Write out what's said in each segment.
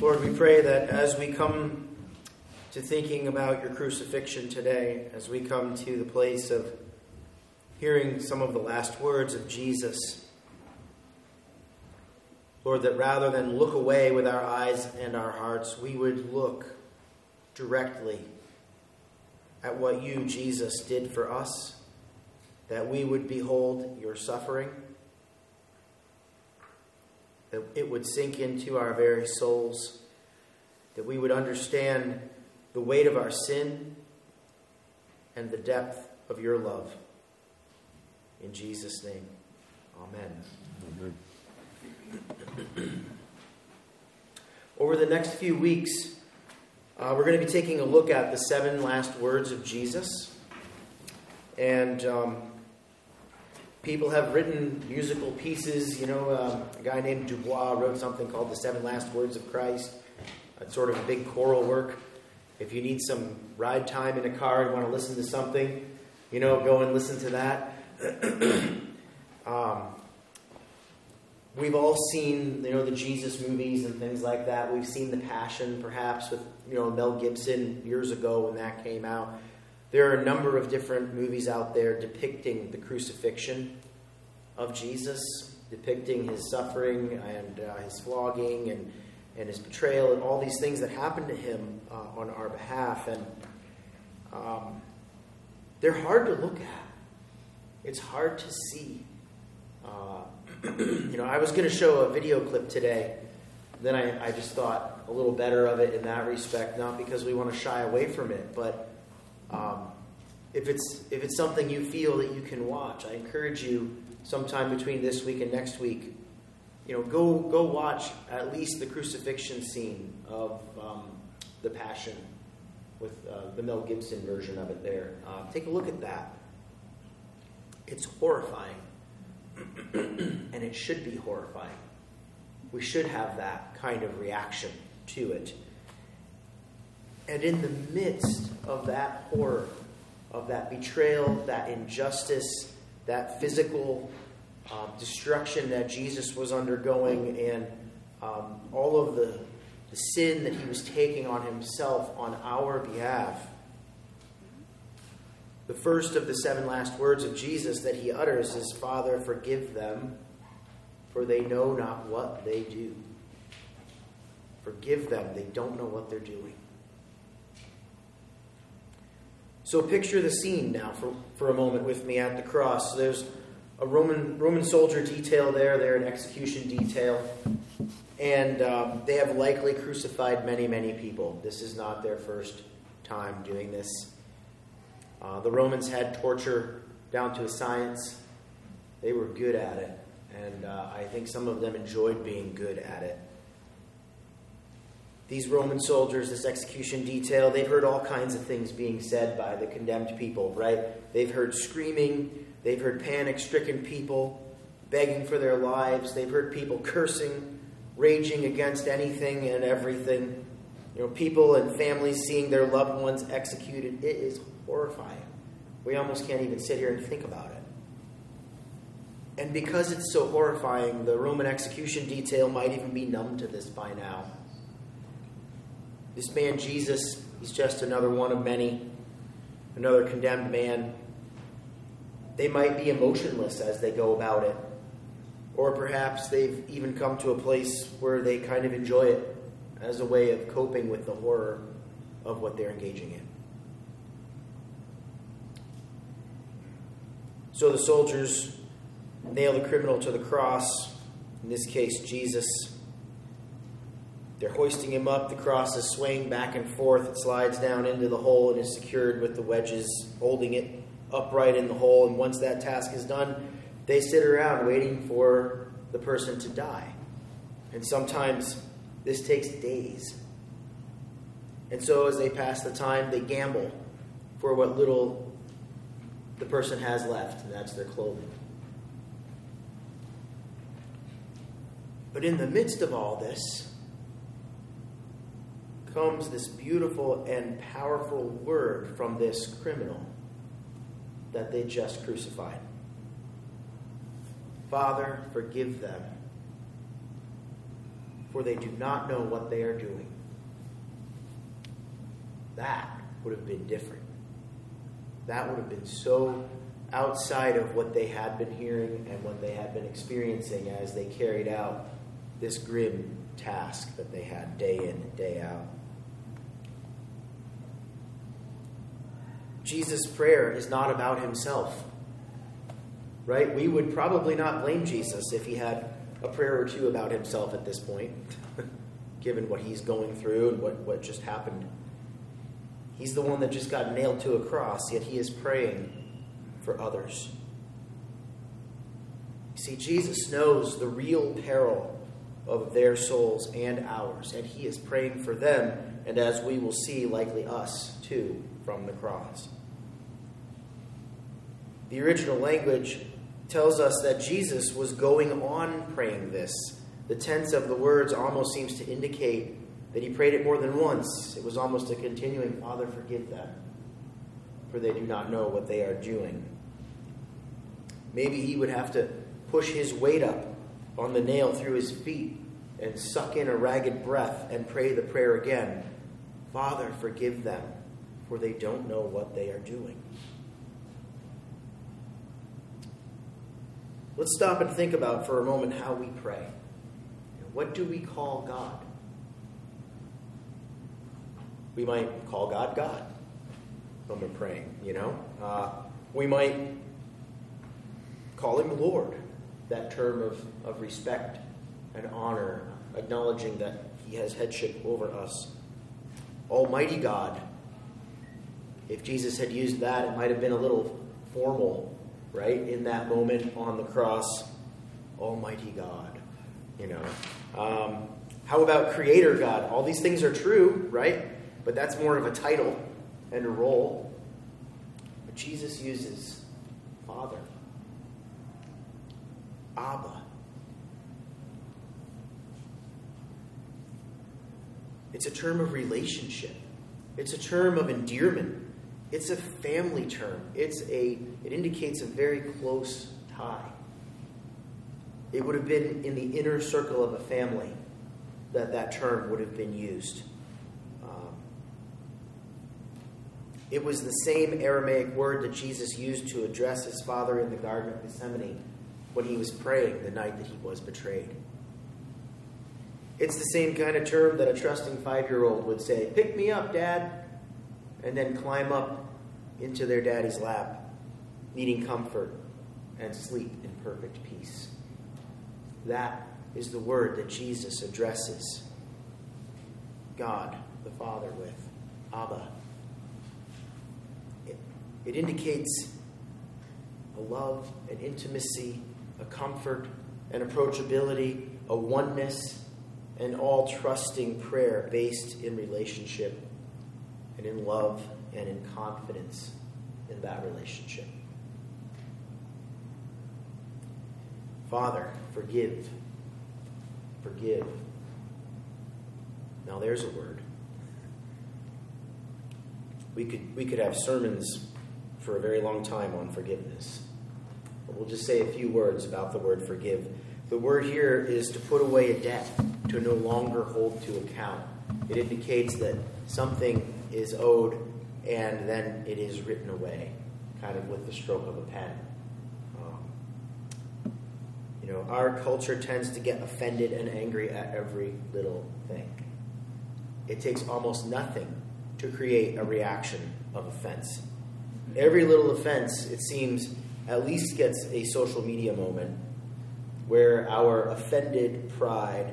Lord, we pray that as we come to thinking about your crucifixion today, as we come to the place of hearing some of the last words of Jesus, Lord, that rather than look away with our eyes and our hearts, we would look directly at what you, Jesus, did for us, that we would behold your suffering that it would sink into our very souls, that we would understand the weight of our sin and the depth of your love. In Jesus' name, amen. amen. Over the next few weeks, uh, we're going to be taking a look at the seven last words of Jesus. And um, People have written musical pieces. You know, uh, a guy named Dubois wrote something called The Seven Last Words of Christ. It's sort of a big choral work. If you need some ride time in a car and want to listen to something, you know, go and listen to that. um, we've all seen, you know, the Jesus movies and things like that. We've seen The Passion, perhaps, with, you know, Mel Gibson years ago when that came out. There are a number of different movies out there depicting the crucifixion of Jesus, depicting his suffering and uh, his flogging and, and his betrayal and all these things that happened to him uh, on our behalf. And um, they're hard to look at, it's hard to see. Uh, you know, I was going to show a video clip today. Then I, I just thought a little better of it in that respect, not because we want to shy away from it, but um, if it's if it's something you feel that you can watch, I encourage you sometime between this week and next week. You know, go go watch at least the crucifixion scene of um, the Passion with uh, the Mel Gibson version of it. There, uh, take a look at that. It's horrifying, and it should be horrifying. We should have that kind of reaction to it. And in the midst of that horror, of that betrayal, that injustice, that physical um, destruction that Jesus was undergoing, and um, all of the, the sin that he was taking on himself on our behalf. The first of the seven last words of Jesus that he utters is Father, forgive them, for they know not what they do. Forgive them, they don't know what they're doing. So picture the scene now for, for a moment with me at the cross. There's a Roman Roman soldier detail there. They're an execution detail, and um, they have likely crucified many, many people. This is not their first time doing this. Uh, the Romans had torture down to a science. They were good at it, and uh, I think some of them enjoyed being good at it these Roman soldiers, this execution detail, they've heard all kinds of things being said by the condemned people, right? They've heard screaming, they've heard panic stricken people begging for their lives, they've heard people cursing, raging against anything and everything. You know, people and families seeing their loved ones executed. It is horrifying. We almost can't even sit here and think about it. And because it's so horrifying, the Roman execution detail might even be numb to this by now. This man, Jesus, he's just another one of many, another condemned man. They might be emotionless as they go about it. Or perhaps they've even come to a place where they kind of enjoy it as a way of coping with the horror of what they're engaging in. So the soldiers nail the criminal to the cross, in this case, Jesus. They're hoisting him up. The cross is swaying back and forth. It slides down into the hole and is secured with the wedges holding it upright in the hole. And once that task is done, they sit around waiting for the person to die. And sometimes this takes days. And so as they pass the time, they gamble for what little the person has left, and that's their clothing. But in the midst of all this, comes this beautiful and powerful word from this criminal that they just crucified. Father, forgive them, for they do not know what they are doing. That would have been different. That would have been so outside of what they had been hearing and what they had been experiencing as they carried out this grim task that they had day in and day out. Jesus' prayer is not about himself. Right? We would probably not blame Jesus if he had a prayer or two about himself at this point, given what he's going through and what, what just happened. He's the one that just got nailed to a cross, yet he is praying for others. See, Jesus knows the real peril of their souls and ours, and he is praying for them, and as we will see, likely us too, from the cross. The original language tells us that Jesus was going on praying this. The tense of the words almost seems to indicate that he prayed it more than once. It was almost a continuing, Father, forgive them, for they do not know what they are doing. Maybe he would have to push his weight up on the nail through his feet and suck in a ragged breath and pray the prayer again Father, forgive them, for they don't know what they are doing. Let's stop and think about for a moment how we pray. What do we call God? We might call God God when we're praying, you know? Uh, we might call him Lord, that term of, of respect and honor, acknowledging that he has headship over us. Almighty God. If Jesus had used that, it might have been a little formal, right? In that moment on the cross, Almighty God, you know. Um, how about Creator God? All these things are true, right? But that's more of a title and a role. But Jesus uses Father. Abba. It's a term of relationship. It's a term of endearment. It's a family term. It's a it indicates a very close tie. It would have been in the inner circle of a family that that term would have been used. Um, it was the same Aramaic word that Jesus used to address his father in the Garden of Gethsemane when he was praying the night that he was betrayed. It's the same kind of term that a trusting five year old would say, Pick me up, Dad, and then climb up into their daddy's lap, needing comfort and sleep in perfect peace. That is the word that Jesus addresses God the Father with Abba. It, it indicates a love, an intimacy, a comfort, an approachability, a oneness, and all trusting prayer based in relationship and in love and in confidence in that relationship. Father, forgive. Forgive. Now there's a word. We could, we could have sermons for a very long time on forgiveness. But we'll just say a few words about the word forgive. The word here is to put away a debt, to no longer hold to account. It indicates that something is owed and then it is written away, kind of with the stroke of a pen. Um, you know, our culture tends to get offended and angry at every little thing. It takes almost nothing to create a reaction of offense. Every little offense, it seems, at least gets a social media moment where our offended pride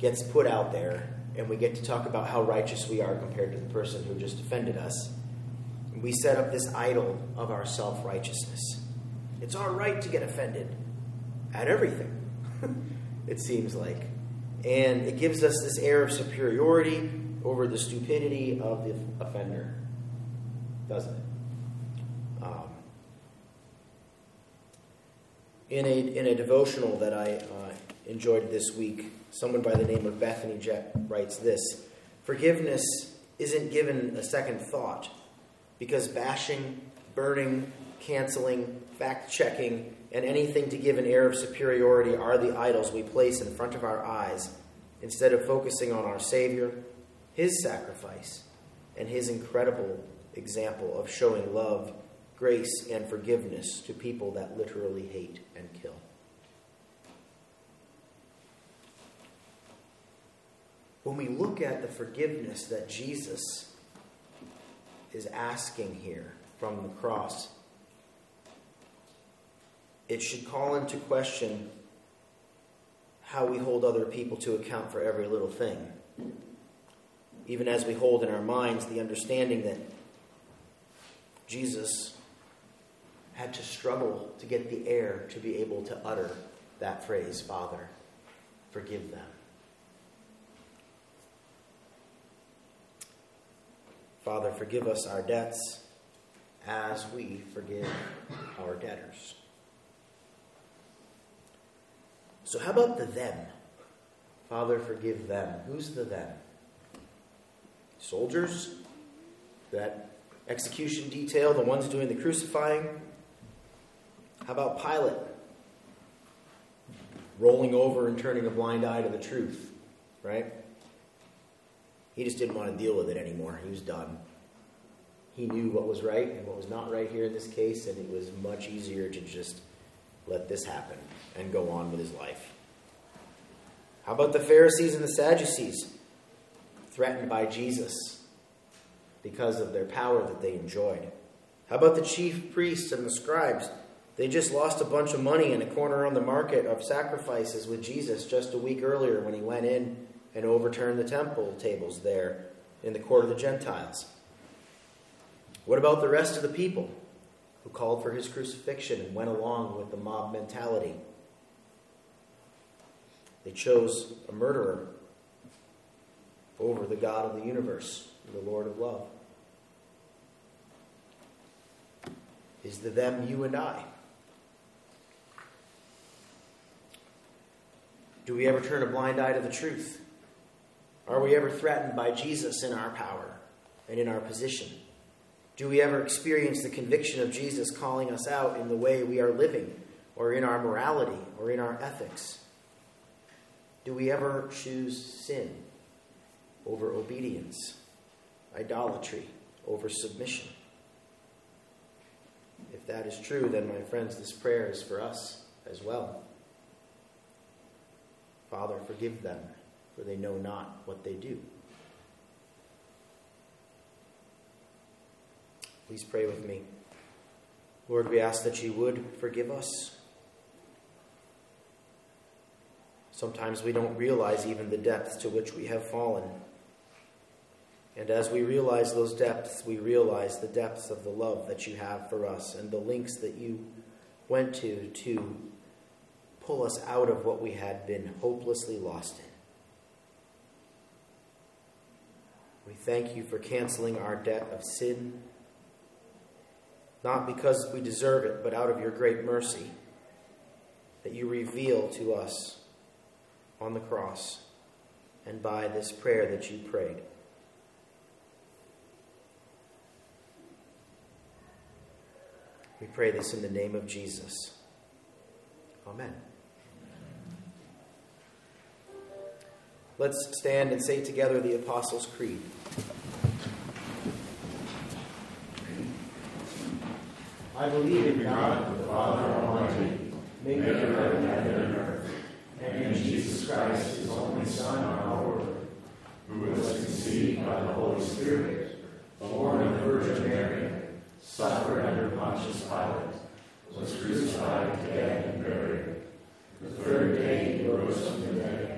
gets put out there and we get to talk about how righteous we are compared to the person who just offended us. We set up this idol of our self righteousness. It's our right to get offended at everything, it seems like. And it gives us this air of superiority over the stupidity of the offender, doesn't it? Um, in, a, in a devotional that I uh, enjoyed this week, someone by the name of Bethany Jett writes this Forgiveness isn't given a second thought because bashing, burning, canceling, fact checking, and anything to give an air of superiority are the idols we place in front of our eyes instead of focusing on our Savior, His sacrifice, and His incredible example of showing love, grace, and forgiveness to people that literally hate and kill. When we look at the forgiveness that Jesus is asking here from the cross, it should call into question how we hold other people to account for every little thing. Even as we hold in our minds the understanding that Jesus had to struggle to get the air to be able to utter that phrase, Father, forgive them. Father, forgive us our debts as we forgive our debtors. So, how about the them? Father, forgive them. Who's the them? Soldiers? That execution detail, the ones doing the crucifying? How about Pilate? Rolling over and turning a blind eye to the truth, right? He just didn't want to deal with it anymore. He was done. He knew what was right and what was not right here in this case, and it was much easier to just let this happen and go on with his life. How about the Pharisees and the Sadducees? Threatened by Jesus because of their power that they enjoyed. How about the chief priests and the scribes? They just lost a bunch of money in a corner on the market of sacrifices with Jesus just a week earlier when he went in and overturned the temple tables there in the court of the Gentiles. What about the rest of the people who called for his crucifixion and went along with the mob mentality? They chose a murderer over the God of the universe, the Lord of love. Is the them you and I? Do we ever turn a blind eye to the truth? Are we ever threatened by Jesus in our power and in our position? Do we ever experience the conviction of Jesus calling us out in the way we are living, or in our morality, or in our ethics? Do we ever choose sin over obedience, idolatry over submission? If that is true, then, my friends, this prayer is for us as well. Father, forgive them, for they know not what they do. Please pray with me. Lord, we ask that you would forgive us. Sometimes we don't realize even the depths to which we have fallen. And as we realize those depths, we realize the depths of the love that you have for us and the links that you went to to pull us out of what we had been hopelessly lost in. We thank you for canceling our debt of sin, not because we deserve it, but out of your great mercy that you reveal to us on the cross and by this prayer that you prayed. We pray this in the name of Jesus. Amen. Let's stand and say together the Apostles' Creed. I believe in God, the Father Almighty, maker of heaven and earth, and in Jesus Christ, his only Son, our Lord, who was conceived by the Holy Spirit, born of the Virgin Mary, suffered under Pontius Pilate, was crucified, dead, and buried. The third day he rose from the dead.